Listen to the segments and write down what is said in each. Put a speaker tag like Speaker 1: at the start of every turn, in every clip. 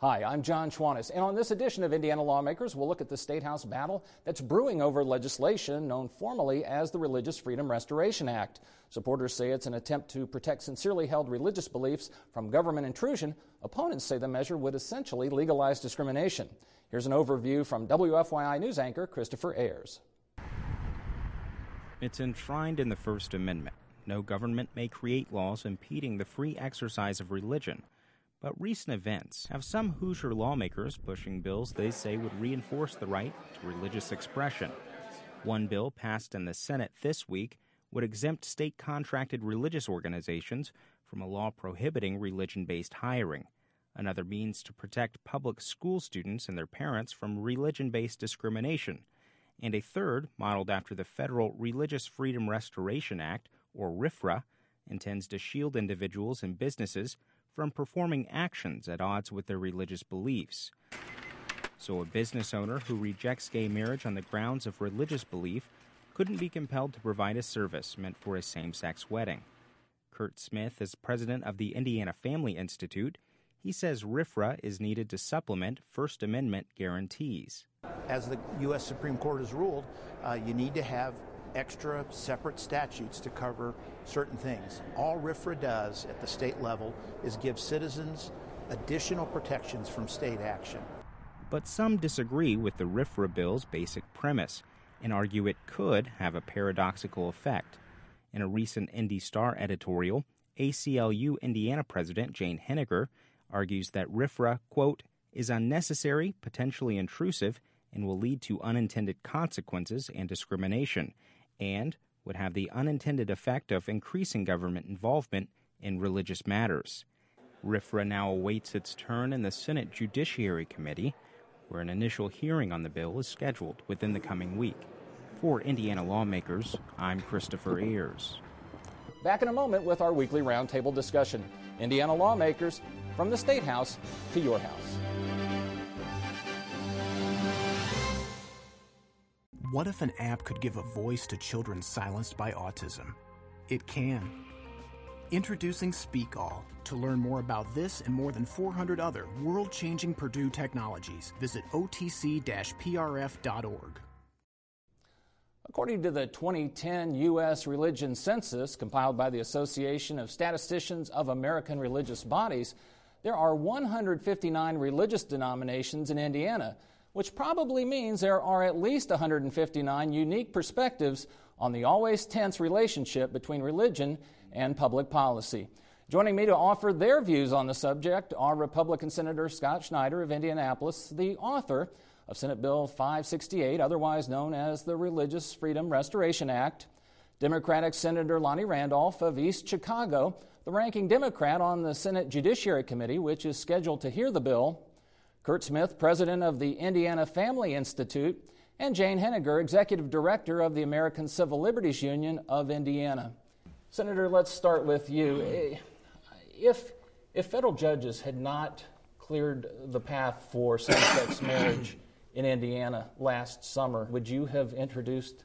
Speaker 1: Hi, I'm Jon Schwantes, and on this edition of Indiana Lawmakers, we'll look at the State House battle that's brewing over legislation known formally as the Religious Freedom Restoration Act. Supporters say it's an attempt to protect sincerely held religious beliefs from government intrusion. Opponents say the measure would essentially legalize discrimination. Here's an overview from WFYI News anchor Christopher Ayers.
Speaker 2: It's enshrined in the First Amendment. No government may create laws impeding the free exercise of religion. But recent events have some Hoosier lawmakers pushing bills they say would reinforce the right to religious expression. One bill passed in the Senate this week would exempt state contracted religious organizations from a law prohibiting religion based hiring. Another means to protect public school students and their parents from religion based discrimination. And a third, modeled after the federal Religious Freedom Restoration Act, or RFRA, intends to shield individuals and businesses from performing actions at odds with their religious beliefs. So, a business owner who rejects gay marriage on the grounds of religious belief couldn't be compelled to provide a service meant for a same sex wedding. Curt Smith is president of the Indiana Family Institute. He says RFRA is needed to supplement First Amendment guarantees.
Speaker 3: As the U.S. Supreme Court has ruled, uh, you need to have extra separate statutes to cover certain things. All RFRA does at the state level is give citizens additional protections from state action.
Speaker 2: But some disagree with the RFRA bill's basic premise and argue it could have a paradoxical effect. In a recent Indy Star editorial, ACLU Indiana President Jane Henegar argues that RFRA, quote, is unnecessary, potentially intrusive, and will lead to unintended consequences and discrimination, and would have the unintended effect of increasing government involvement in religious matters. RFRA now awaits its turn in the Senate Judiciary Committee, where an initial hearing on the bill is scheduled within the coming week. For Indiana lawmakers, I'm Christopher Ayers.
Speaker 1: Back in a moment with our weekly roundtable discussion. Indiana lawmakers, from the State House to your house.
Speaker 4: What if an app could give a voice to children silenced by autism? It can. Introducing SpeakAll. To learn more about this and more than 400 other world changing Purdue technologies, visit otc prf.org.
Speaker 1: According to the 2010 U.S. Religion Census, compiled by the Association of Statisticians of American Religious Bodies, there are 159 religious denominations in Indiana which probably means there are at least 159 unique perspectives on the always tense relationship between religion and public policy. Joining me to offer their views on the subject are Republican Senator Scott Schneider of Indianapolis, the author of Senate Bill 568, otherwise known as the Religious Freedom Restoration Act, Democratic Senator Lonnie Randolph of East Chicago, the ranking Democrat on the Senate Judiciary Committee, which is scheduled to hear the bill, Curt Smith, president of the Indiana Family Institute, and Jane Henegar, executive director of the American Civil Liberties Union of Indiana. Senator, let's start with you. If, if federal judges had not cleared the path for same sex marriage in Indiana last summer, would you have introduced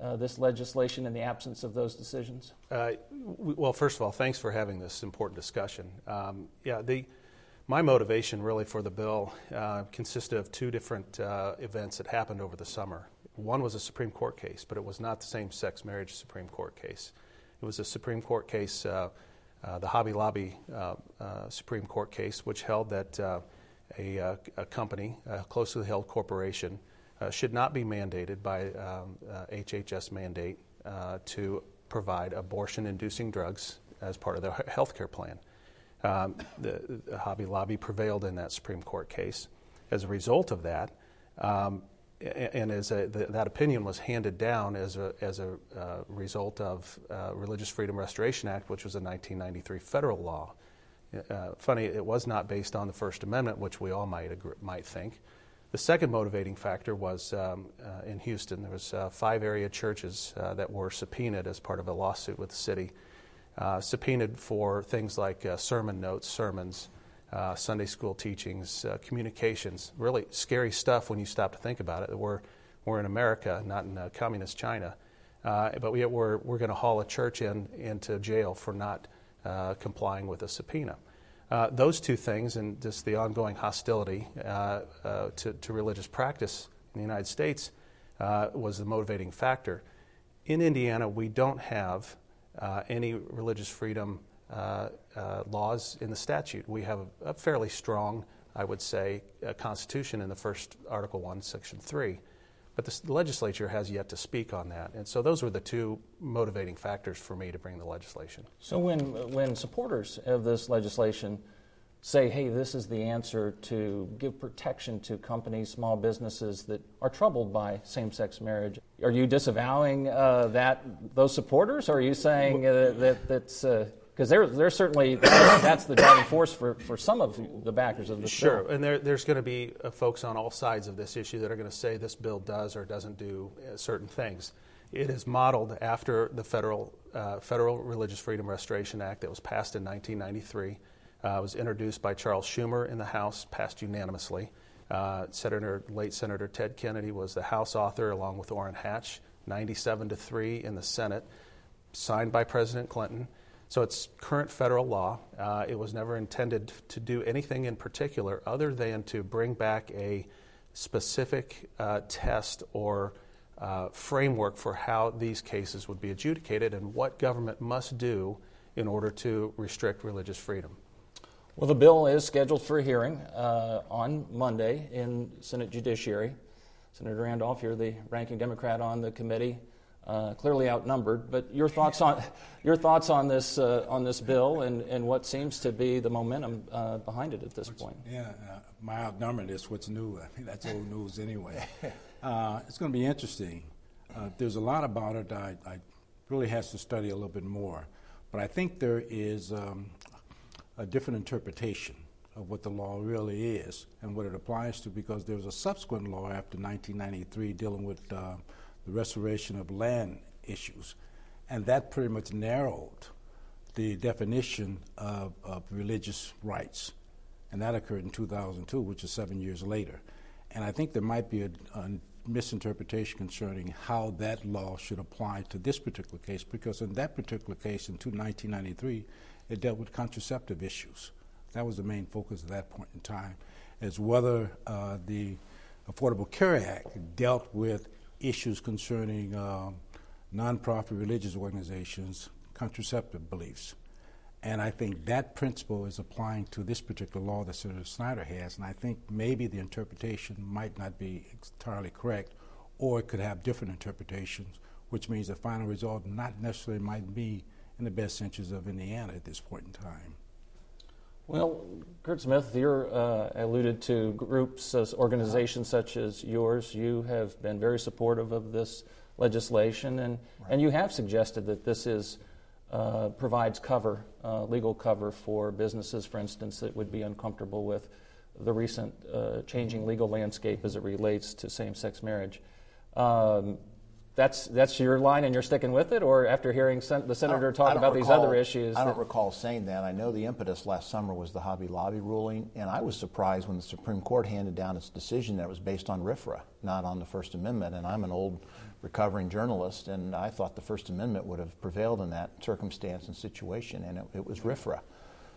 Speaker 1: uh, this legislation in the absence of those decisions? Uh,
Speaker 5: well, first of all, thanks for having this important discussion. Um, yeah, the my motivation really for the bill uh, consisted of two different uh, events that happened over the summer. One was a Supreme Court case, but it was not the same sex marriage Supreme Court case. It was a Supreme Court case, uh, uh the Hobby Lobby uh, uh, Supreme Court case, which held that a, a, company, a closely held corporation, should not be mandated by um, HHS mandate to provide abortion inducing drugs as part of their health care plan. Um, the, the, Hobby Lobby prevailed in that Supreme Court case. As a result of that, um, and as a, the, that opinion was handed down as a, as a uh, result of uh, Religious Freedom Restoration Act, which was a 1993 federal law. Uh, funny, it was not based on the First Amendment, which we all might agree, might think. The second motivating factor was um, uh, in Houston. There was uh, five area churches uh, that were subpoenaed as part of a lawsuit with the city uh, subpoenaed for things like uh, sermon notes, sermons, uh, Sunday school teachings, uh, communications. Really scary stuff when you stop to think about it. We're, we're in America, not in uh, communist China. Uh, but we, we're, we're going to haul a church in into jail for not complying with a subpoena. Those two things and just the ongoing hostility to, to, religious practice in the United States was the motivating factor. In Indiana, we don't have Uh, any religious freedom uh, uh, laws in the statute. We have a, a fairly strong, I would say, uh, constitution in the first Article 1, Section 3. But the legislature has yet to speak on that. And so those were the two motivating factors for me to bring the legislation.
Speaker 1: So when, when supporters of this legislation say, hey, this is the answer to give protection to companies, small businesses that are troubled by same sex marriage, are you disavowing uh, that, those supporters? Or are you saying uh, that that's. Uh, because they're, they're certainly that's the driving force for, for some of the backers of the
Speaker 5: sure bill. and there, there's going to be uh, folks on all sides of this issue that are going to say this bill does or doesn't do uh, certain things it is modeled after the federal uh, federal religious freedom restoration act that was passed in 1993 uh, was introduced by charles schumer in the house passed unanimously uh, senator late senator ted kennedy was the house author along with orrin hatch 97 to 3 in the senate signed by president clinton so it's current federal law. Uh, it was never intended to do anything in particular other than to bring back a specific uh, test or uh, framework for how these cases would be adjudicated and what government must do in order to restrict religious freedom.
Speaker 1: Well, the bill is scheduled for a hearing uh, on Monday in Senate Judiciary. Senator Randolph, you're the ranking Democrat on the committee uh, clearly outnumbered. But your thoughts on your thoughts on this uh, on this bill and, and what seems to be the momentum uh, behind it at this
Speaker 6: what's,
Speaker 1: point?
Speaker 6: Yeah, uh, my outnumbered is what's new. I mean, that's old news anyway. Uh, it's going to be interesting. Uh, there's a lot about it. I, I, really has to study a little bit more, but I think there is um, a different interpretation of what the law really is and what it applies to because there was a subsequent law after 1993 dealing with uh, the restoration of land issues. And that pretty much narrowed the definition of, of religious rights. And that occurred in 2002, which is seven years later. And I think there might be a, a misinterpretation concerning how that law should apply to this particular case, because in that particular case in 1993, it dealt with contraceptive issues. That was the main focus at that point in time, as whether uh, the Affordable Care Act dealt with issues concerning um, nonprofit religious organizations, contraceptive beliefs. And I think that principle is applying to this particular law that Senator Schneider has. And I think maybe the interpretation might not be entirely correct, or it could have different interpretations, which means the final result not necessarily might be in the best interest of Indiana at this point in time.
Speaker 1: Well, Curt Smith, you uh, alluded to groups, uh, organizations such as yours. You have been very supportive of this legislation, and, right. and you have suggested that this is uh, provides cover, uh, legal cover for businesses, for instance, that would be uncomfortable with the recent uh, changing legal landscape as it relates to same-sex marriage. Um, that's that's your line and you're sticking with it, or after hearing sen- the senator talk about
Speaker 3: recall,
Speaker 1: these other issues?
Speaker 3: I don't recall saying that. I know the impetus last summer was the Hobby Lobby ruling, and I was surprised when the Supreme Court handed down its decision that it was based on RFRA, not on the First Amendment. And I'm an old recovering journalist, and I thought the First Amendment would have prevailed in that circumstance and situation, and it, it was RFRA.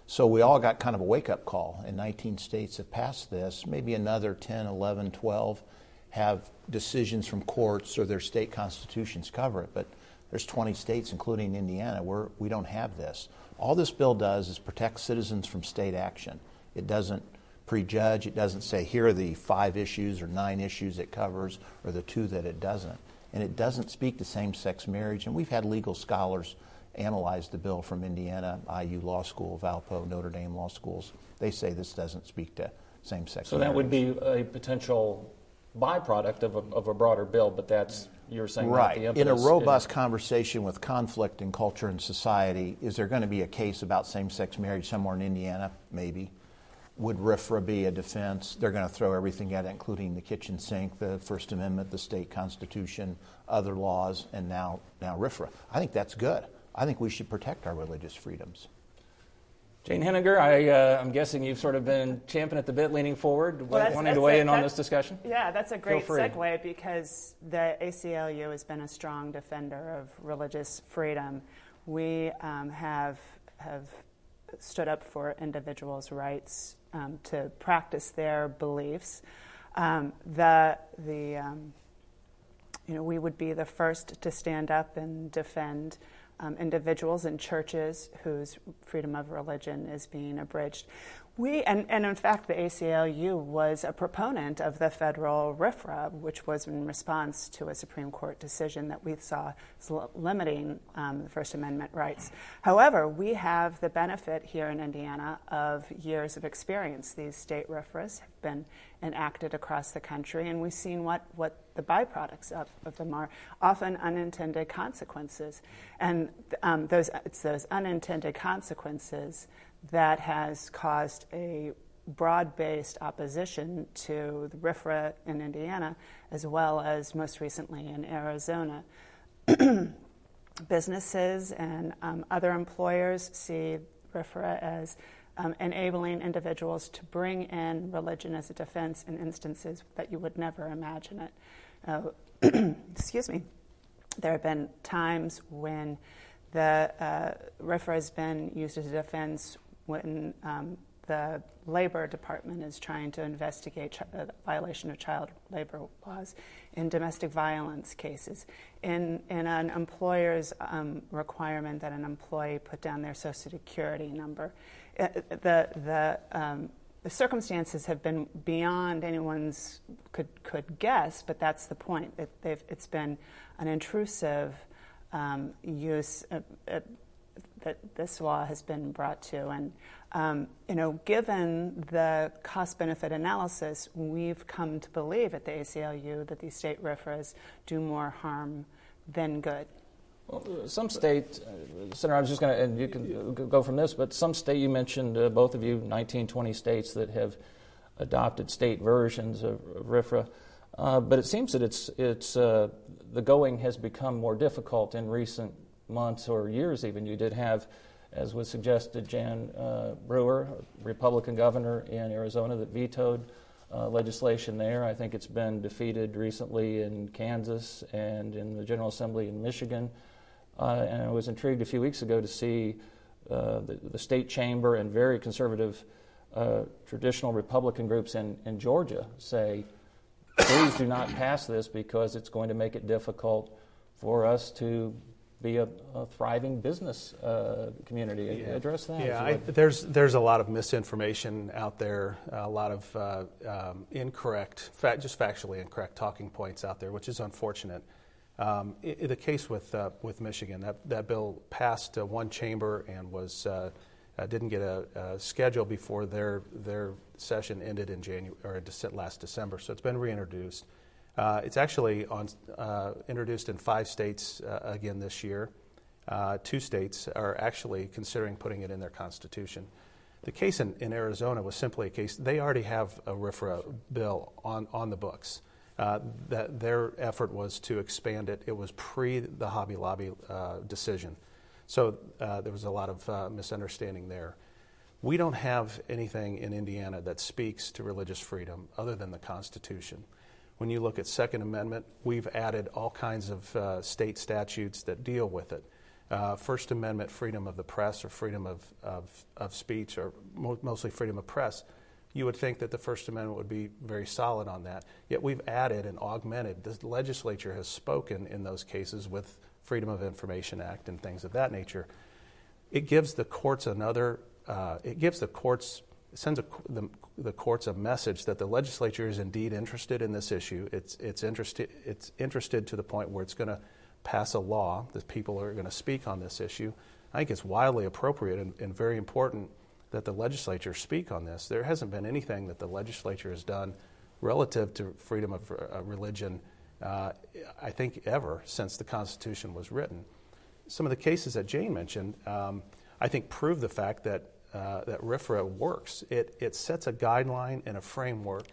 Speaker 3: So we all got kind of a wake up call, and 19 states have passed this, maybe another 10, 11, 12 have decisions from courts or their state constitutions cover it, but there's 20 states, including Indiana, where we don't have this. All this bill does is protect citizens from state action. It doesn't prejudge, it doesn't say here are the five issues or nine issues it covers or the two that it doesn't. And it doesn't speak to same sex marriage. And we've had legal scholars analyze the bill from Indiana, IU Law School, Valpo, Notre Dame Law Schools. They say this doesn't speak to same sex
Speaker 1: so
Speaker 3: marriage.
Speaker 1: that would be a potential byproduct of a, of a broader bill, but that's you're saying
Speaker 3: right
Speaker 1: in
Speaker 3: a robust conversation with conflict in culture and society. Is there going to be a case about same-sex marriage somewhere in Indiana? Maybe. Would RFRA be a defense? They're going to throw everything at it, including the kitchen sink, the First Amendment, the state constitution, other laws, and now now RFRA. I think that's good. I think we should protect our religious freedoms.
Speaker 1: Jane Henegar, I, uh, I'm guessing you've sort of been champing at the bit, leaning forward, well, wanting to weigh a, in on this discussion.
Speaker 7: Yeah, that's a great segue because the ACLU has been a strong defender of religious freedom. We um, have have stood up for individuals' rights um, to practice their beliefs. Um, the the um, you know we would be the first to stand up and defend um, individuals and churches whose freedom of religion is being abridged. We, and, and in fact, the ACLU was a proponent of the federal RFRA, which was in response to a Supreme Court decision that we saw limiting um, the First Amendment rights. However, we have the benefit here in Indiana of years of experience. These state RFRAs have been enacted across the country, and we've seen what, what the byproducts of, of them are often unintended consequences. And um, those, it's those unintended consequences that has caused a broad based opposition to the RFRA in Indiana, as well as most recently in Arizona. Businesses and um, other employers see RFRA as um, enabling individuals to bring in religion as a defense in instances that you would never imagine it. Uh, excuse me. There have been times when the uh, has been used as a defense when um, the Labor Department is trying to investigate ch- uh, violation of child labor laws in domestic violence cases, in, in an employer's um, requirement that an employee put down their Social Security number. Uh, the, the, um, the circumstances have been beyond anyone's could, could guess, but that's the point. It, it's been an intrusive um, use. Uh, uh, that this law has been brought to. And, um, you know, given the cost benefit analysis, we've come to believe at the ACLU that these state RFRAs do more harm than good.
Speaker 1: Well, some state, uh, Senator, I was just going to, and you can go from this, but some state, you mentioned, uh, both of you, 19, 20 states that have adopted state versions of, of RFRA. Uh, but it seems that it's, it's, uh, the going has become more difficult in recent months or years, even. You did have, as was suggested, Jan uh, Brewer, Republican governor in Arizona, that vetoed uh, legislation there. I think it's been defeated recently in Kansas and in the General Assembly in Michigan. Uh, and I was intrigued a few weeks ago to see uh, the, the, state chamber and very conservative uh, traditional Republican groups in, in Georgia say, please do not pass this because it's going to make it difficult for us to be a, a thriving business uh, community. Yeah. Address that.
Speaker 5: Yeah, I, there's there's a lot of misinformation out there, a lot of uh, um, incorrect, just factually incorrect talking points out there, which is unfortunate. Um, the case with uh, with Michigan, that that bill passed uh, one chamber and was. Uh, uh, didn't get a, a, schedule before their their session ended in January or last December, so it's been reintroduced. Uh, it's actually on, uh, introduced in five states again this year. Two states are actually considering putting it in their constitution. The case in, in, Arizona was simply a case, they already have a RFRA bill on, on the books. Uh, that their effort was to expand it. It was pre the Hobby Lobby uh, decision. So there was a lot of misunderstanding there. We don't have anything in Indiana that speaks to religious freedom other than the Constitution. When you look at Second Amendment, we've added all kinds of uh, state statutes that deal with it. Uh, First Amendment, freedom of the press or freedom of, of, of speech, or mo- mostly freedom of press, you would think that the First Amendment would be very solid on that. Yet we've added and augmented. The legislature has spoken in those cases with Freedom of Information Act and things of that nature. It gives the courts another, uh, it gives the courts sends a, the, the, courts a message that the legislature is indeed interested in this issue. It's, it's, interested, it's interested to the point where it's going to pass a law that people are going to speak on this issue. I think it's wildly appropriate and, and, very important that the legislature speak on this. There hasn't been anything that the legislature has done relative to freedom of uh, religion, uh, I think, ever since the Constitution was written. Some of the cases that Jane mentioned, um, I think, prove the fact that uh, that RFRA works. It, it sets a guideline and a framework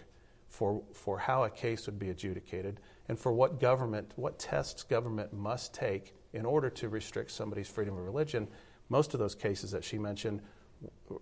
Speaker 5: for, for how a case would be adjudicated and for what government, what tests government must take in order to restrict somebody's freedom of religion. Most of those cases that she mentioned,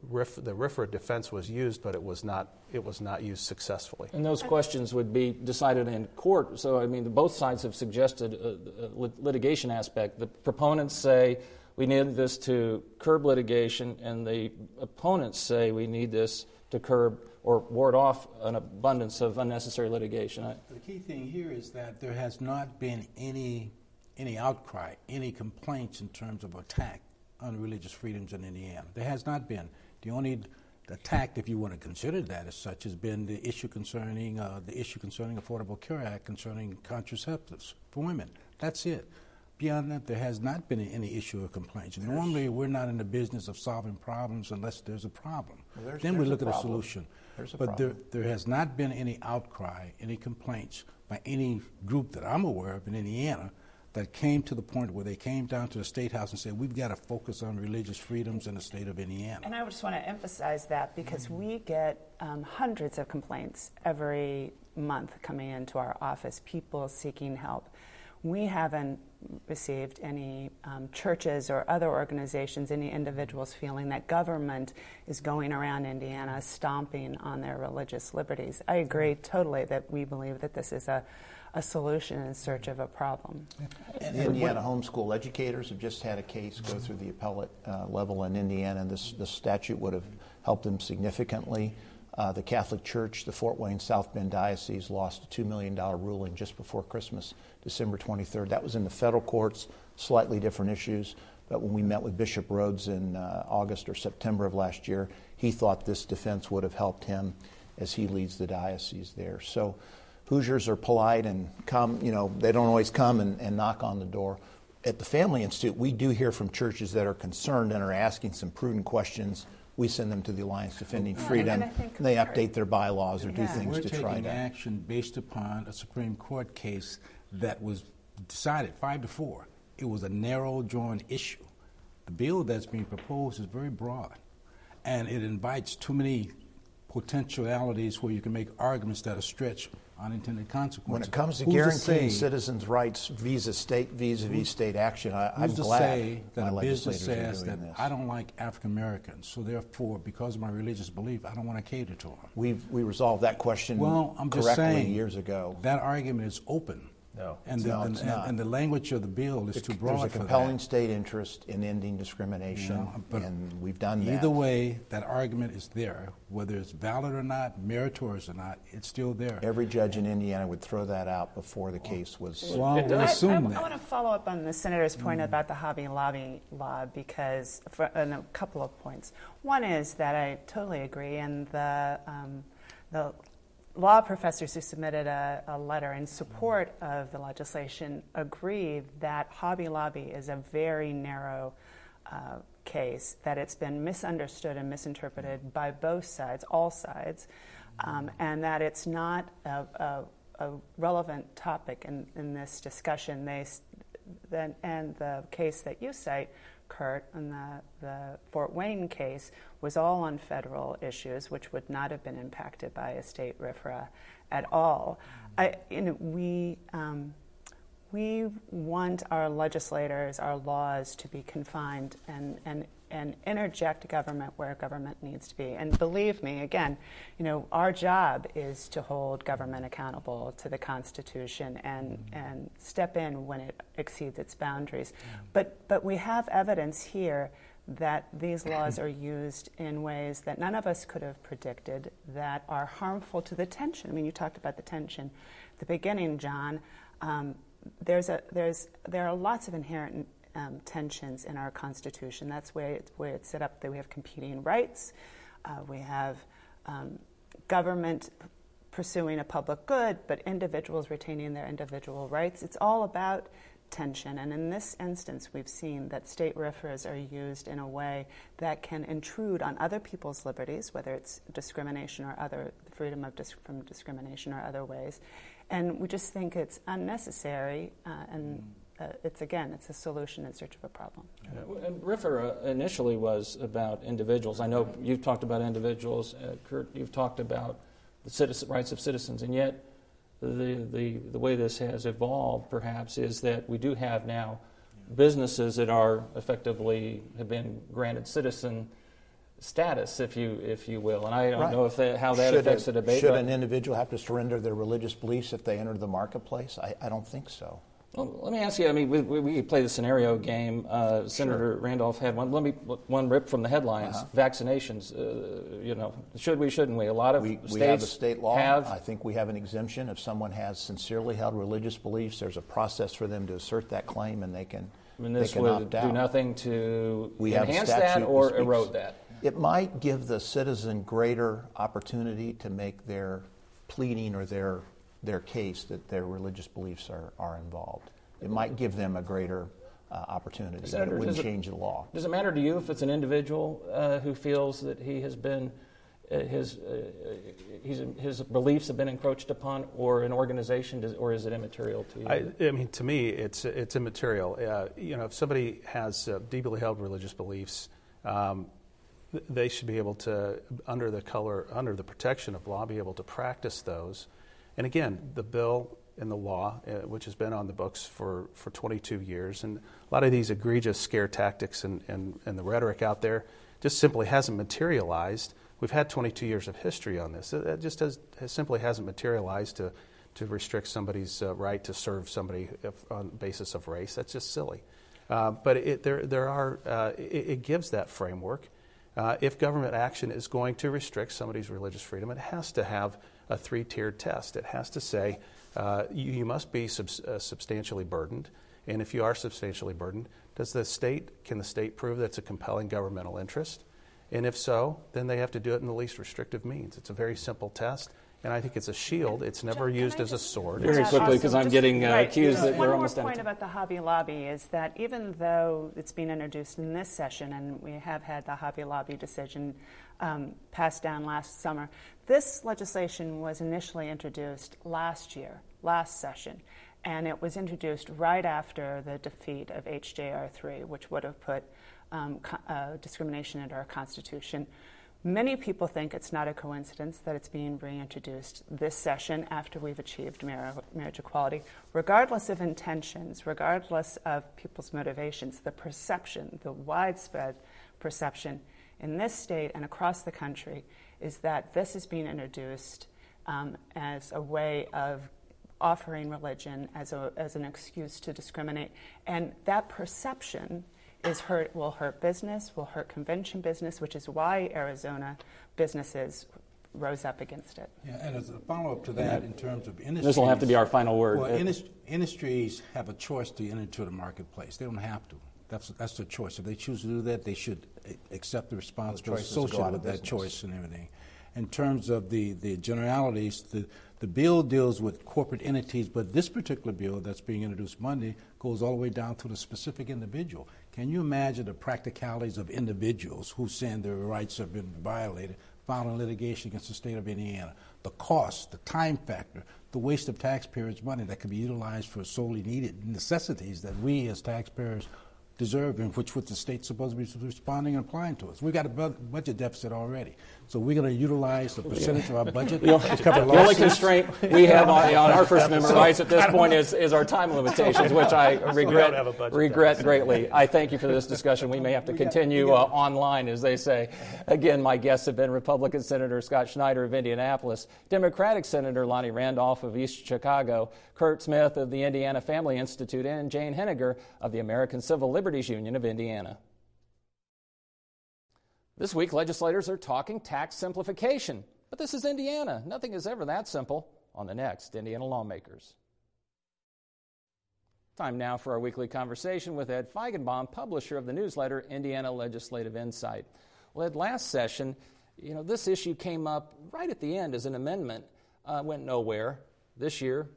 Speaker 5: RIF, the RFRA defense was used, but it was not it was not used successfully.
Speaker 1: And those questions would be decided in court. So I mean, both sides have suggested uh, uh, a, a litigation aspect. The proponents say we need this to curb litigation, and the opponents say we need this to curb or ward off an abundance of unnecessary litigation.
Speaker 6: The key thing here is that there has not been any any outcry, any complaints in terms of attack on religious freedoms in Indiana. There has not been. The only attack, if you want to consider that as such, has been the issue concerning uh, the issue concerning Affordable Care Act concerning contraceptives for women. That's it. Beyond that, there has not been any issue of complaints. Normally, we're not in the business of solving problems unless there's a problem.
Speaker 3: Well, there's,
Speaker 6: then
Speaker 3: there's
Speaker 6: we look
Speaker 3: a
Speaker 6: at a solution.
Speaker 3: There's a
Speaker 6: but
Speaker 3: problem.
Speaker 6: there, there has not been any outcry, any complaints by any group that I'm aware of in Indiana that came to the point where they came down to the state house and said, "We've got to focus on religious freedoms in the state of Indiana."
Speaker 7: And I just want to emphasize that because we get um, hundreds of complaints every month coming into our office, people seeking help. We haven't received any um, churches or other organizations, any individuals feeling that government is going around Indiana stomping on their religious liberties. I agree totally that we believe that this is a, a solution in search of a problem.
Speaker 3: The Indiana homeschool educators have just had a case go through the appellate uh, level in Indiana, and this, this statute would have helped them significantly. Uh, the Catholic Church, the Fort Wayne South Bend Diocese, lost a $2 million ruling just before Christmas, December 23rd. That was in the federal courts, slightly different issues. But when we met with Bishop Rhoades in uh, August or September of last year, he thought this defense would have helped him as he leads the diocese there. So Hoosiers are polite and come, you know, they don't always come and, and knock on the door. At the Family Institute, we do hear from churches that are concerned and are asking some prudent questions we send them to the Alliance Defending
Speaker 7: Yeah,
Speaker 3: Freedom.
Speaker 7: and think-
Speaker 3: and they update their bylaws or do things
Speaker 6: We're
Speaker 3: to
Speaker 6: taking
Speaker 3: try to.
Speaker 6: action based upon a Supreme Court case that was decided five to four. It was a narrow drawn issue. The bill that's being proposed is very broad, and it invites too many potentialities where you can make arguments that are stretch unintended consequences.
Speaker 3: When it comes to
Speaker 6: Who's
Speaker 3: guaranteeing citizens' rights vis state vis-a-vis state action, I, I'm
Speaker 6: to
Speaker 3: glad
Speaker 6: say
Speaker 3: my
Speaker 6: that a business says that
Speaker 3: this.
Speaker 6: I don't like African Americans, so therefore, because of my religious belief, I don't want to cater to them?
Speaker 3: We've we resolved that question
Speaker 6: Well, I'm just
Speaker 3: correctly
Speaker 6: saying
Speaker 3: years ago.
Speaker 6: that argument is open.
Speaker 5: No.
Speaker 6: and the,
Speaker 3: No,
Speaker 6: and,
Speaker 3: it's
Speaker 6: and-
Speaker 3: not.
Speaker 6: and the language of the bill is too broad
Speaker 3: There's a
Speaker 6: for
Speaker 3: compelling
Speaker 6: that.
Speaker 3: state interest in ending discrimination,
Speaker 6: Yeah, but
Speaker 3: and we've done that.
Speaker 6: Either way, that argument is there, whether it's valid or not, meritorious or not. It's still there.
Speaker 3: Every judge in Indiana would throw that out before the case was.
Speaker 6: well,
Speaker 1: It
Speaker 6: we'll
Speaker 1: does.
Speaker 6: assume
Speaker 7: I,
Speaker 6: that.
Speaker 7: want to follow up on the senator's point about the Hobby Lobby law because, for, and a couple of points. One is that I totally agree, and the um, the law professors who submitted a, a letter in support of the legislation agreed that Hobby Lobby is a very narrow. Uh, case that it's been misunderstood and misinterpreted by both sides, all sides, um, and that it's not a, a, a relevant topic in, in this discussion. They, and the case that you cite, Curt, and the, the Fort Wayne case was all on federal issues, which would not have been impacted by a state RFRA at all. I, you know, we, um, we want our legislators, our laws to be confined and, and, and interject government where government needs to be. And believe me, again, you know, our job is to hold government accountable to the Constitution and, and step in when it exceeds its boundaries. But, but we have evidence here that these laws are used in ways that none of us could have predicted that are harmful to the tension. I mean, you talked about the tension at the beginning, Jon. Um, there's a, there's, there are lots of inherent um, tensions in our Constitution. That's where it's, where it's set up that we have competing rights, uh, we have um, government pursuing a public good, but individuals retaining their individual rights. It's all about tension. And in this instance, we've seen that state RFRAs are used in a way that can intrude on other people's liberties, whether it's discrimination or other freedom of dis- from discrimination or other ways. And we just think it's unnecessary, uh, and uh, it's again, it's a solution in search of a problem.
Speaker 1: And RFRA initially was about individuals. I know you've talked about individuals, uh, Curt, you've talked about the citizen, rights of citizens, and yet the, the, the way this has evolved, perhaps, is that we do have now businesses that are effectively have been granted citizen status, if you if you will. And I don't
Speaker 3: Right.
Speaker 1: know if that, how that
Speaker 3: should
Speaker 1: affects
Speaker 3: a-
Speaker 1: the debate.
Speaker 3: Should an individual have to surrender their religious beliefs if they enter the marketplace? I, I don't think so.
Speaker 1: Well, let me ask you. I mean, we, we could play the scenario game. Uh, Senator Randolph had one. Let me one rip from the headlines.
Speaker 3: Uh-huh.
Speaker 1: Vaccinations. Uh, you know, should we? Shouldn't we? A lot of
Speaker 3: We,
Speaker 1: states
Speaker 3: we have a state law.
Speaker 1: Have,
Speaker 3: I think we have an exemption. If someone has sincerely held religious beliefs, there's a process for them to assert that claim, and they can. They
Speaker 1: this would do
Speaker 3: out.
Speaker 1: nothing to
Speaker 3: We
Speaker 1: enhance that or
Speaker 3: speaks-
Speaker 1: erode that.
Speaker 3: It might give the citizen greater opportunity to make their pleading or their their case that their religious beliefs are, are involved. It might give them a greater uh, opportunity. but
Speaker 1: Senator,
Speaker 3: it wouldn't
Speaker 1: does it-
Speaker 3: change the law.
Speaker 1: Does it matter to you if it's an individual uh, who feels that he has been uh, his uh, he's, his beliefs have been encroached upon, or an organization, does, or is it immaterial to you?
Speaker 5: I, I mean, to me, it's it's immaterial. Uh, you know, if somebody has uh, deeply held religious beliefs, um, they should be able to, under the color, under the protection of law, be able to practice those. And again, the bill and the law, uh, which has been on the books for, for 22 years, and a lot of these egregious scare tactics and, and, and the rhetoric out there just simply hasn't materialized. We've had 22 years of history on this. It, just has, simply hasn't materialized to, to restrict somebody's uh, right to serve somebody if, on the basis of race. That's just silly. Uh, but it, there, there are, uh, it, it gives that framework. Uh, if government action is going to restrict somebody's religious freedom, it has to have a three tiered test. It has to say uh, you, you must be subs- uh, substantially burdened. And if you are substantially burdened, does the state, can the state prove that's a compelling governmental interest? And if so, then they have to do it in the least restrictive means. It's a very simple test, and I think it's a shield. It's never
Speaker 7: John,
Speaker 5: used as a sword.
Speaker 1: Very
Speaker 5: It's-
Speaker 1: quickly,
Speaker 7: Also,
Speaker 1: 'cause I'm getting, uh,
Speaker 7: right,
Speaker 1: accused
Speaker 7: just
Speaker 1: that
Speaker 7: one
Speaker 1: we're
Speaker 7: more
Speaker 1: almost out of
Speaker 7: point about the Hobby Lobby is that even though it's being introduced in this session, and we have had the Hobby Lobby decision um, passed down last summer, this legislation was initially introduced last year, last session, and it was introduced right after the defeat of HJR3, which would have put um, co- uh, discrimination into our Constitution. Many people think it's not a coincidence that it's being reintroduced this session after we've achieved mar- marriage equality. Regardless of intentions, regardless of people's motivations, the perception, the widespread perception in this state and across the country is that this is being introduced um, as a way of offering religion as, a, as an excuse to discriminate. And that perception is hurt, will hurt business, will hurt convention business, which is why Arizona businesses rose up against it.
Speaker 6: Yeah, and as a follow-up to that, in terms of industries...
Speaker 1: This will have to be our final word.
Speaker 6: Well, industries have a choice to enter into the marketplace. They don't have to. That's, that's their choice. If they choose to do that, they should accept the responsibility
Speaker 3: choice is to go
Speaker 6: associated with that choice and everything. In terms of the, the generalities, the, the bill deals with corporate entities, but this particular bill that's being introduced Monday goes all the way down to the specific individual. Can you imagine the practicalities of individuals who saying their rights have been violated, filing litigation against the state of Indiana? The cost, the time factor, the waste of taxpayers' money that could be utilized for solely needed necessities that we as taxpayers deserve and which what the state's supposed to be responding and applying to us. We've got a bu- budget deficit already. So we're going to utilize the percentage of our budget to cover
Speaker 1: The only constraint we have on, on our First Amendment rights at this point is, is our time limitations, which I regret,
Speaker 5: have
Speaker 1: regret greatly. I thank you for this discussion. We may have to continue uh, online, as they say. Again, my guests have been Republican Senator Scott Schneider of Indianapolis, Democratic Senator Lonnie Randolph of East Chicago, Curt Smith of the Indiana Family Institute, and Jane Henegar of the American Civil Liberties Union of Indiana. This week, legislators are talking tax simplification. But this is Indiana. Nothing is ever that simple on the next Indiana Lawmakers. Time now for our weekly conversation with Ed Feigenbaum, publisher of the newsletter Indiana Legislative Insight. Well, Ed, last session, you know, this issue came up right at the end as an amendment, uh, went nowhere. This year,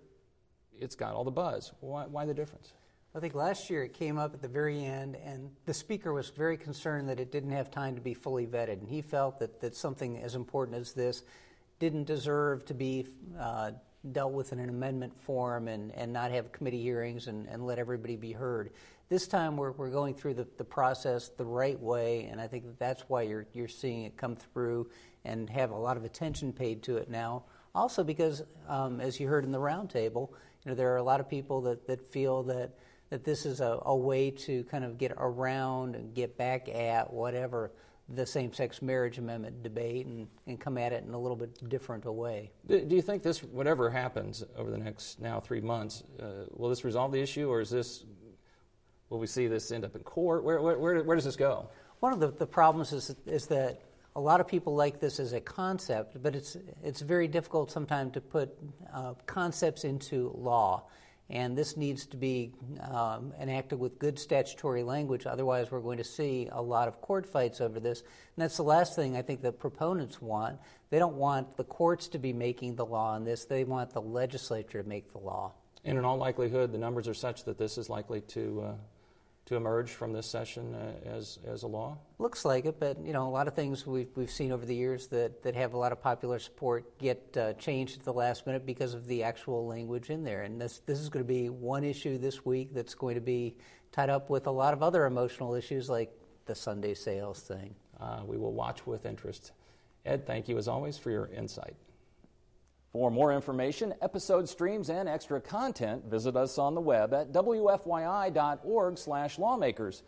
Speaker 1: it's got all the buzz. Why, why the difference?
Speaker 8: I think last year it came up at the very end, and the speaker was very concerned that it didn't have time to be fully vetted, and he felt that, that something as important as this didn't deserve to be uh, dealt with in an amendment form and, and not have committee hearings and, and let everybody be heard. This time we're, we're going through the, the process the right way, and I think that that's why you're, you're seeing it come through and have a lot of attention paid to it now. Also, because um, as you heard in the roundtable, you know there are a lot of people that, that feel that that this is a, a way to kind of get around and get back at whatever the same sex marriage amendment debate and, and come at it in a little bit different a way.
Speaker 1: Do, do you think this, whatever happens over the next now three months, uh, will this resolve the issue or is this, will we see this end up in court? Where, where, where, where does this go?
Speaker 8: One of the, the problems is, is that a lot of people like this as a concept, but it's, it's very difficult sometimes to put uh, concepts into law. And this needs to be um, enacted with good statutory language. Otherwise, we're going to see a lot of court fights over this. And that's the last thing I think the proponents want. They don't want the courts to be making the law on this, they want the legislature to make the law.
Speaker 1: And in all likelihood, the numbers are such that this is likely to, uh, to emerge from this session uh, as, as a law?
Speaker 8: Looks like it, but you know, a lot of things we've, we've seen over the years that, that have a lot of popular support get uh, changed at the last minute because of the actual language in there. And this, this is going to be one issue this week that's going to be tied up with a lot of other emotional issues like the Sunday sales thing.
Speaker 1: Uh, we will watch with interest. Ed, thank you as always for your insight. For more information, episode streams, and extra content, visit us on the web at wfyi.org/lawmakers.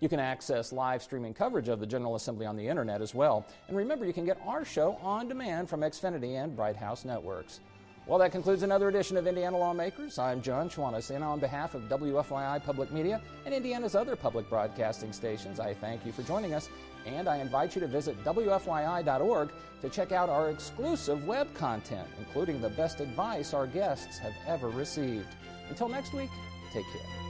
Speaker 1: You can access live streaming coverage of the General Assembly on the internet as well. And remember, you can get our show on demand from Xfinity and Bright House Networks. Well, that concludes another edition of Indiana Lawmakers. I'm Jon Schwantes, and on behalf of WFYI Public Media and Indiana's other public broadcasting stations, I thank you for joining us, and I invite you to visit WFYI.org to check out our exclusive web content, including the best advice our guests have ever received. Until next week, take care.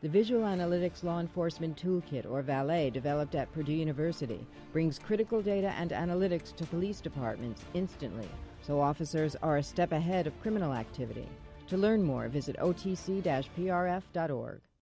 Speaker 9: The Visual Analytics Law Enforcement Toolkit, or VALET, developed at Purdue University, brings critical data and analytics to police departments instantly, so officers are a step ahead of criminal activity. To learn more, visit otc-prf.org.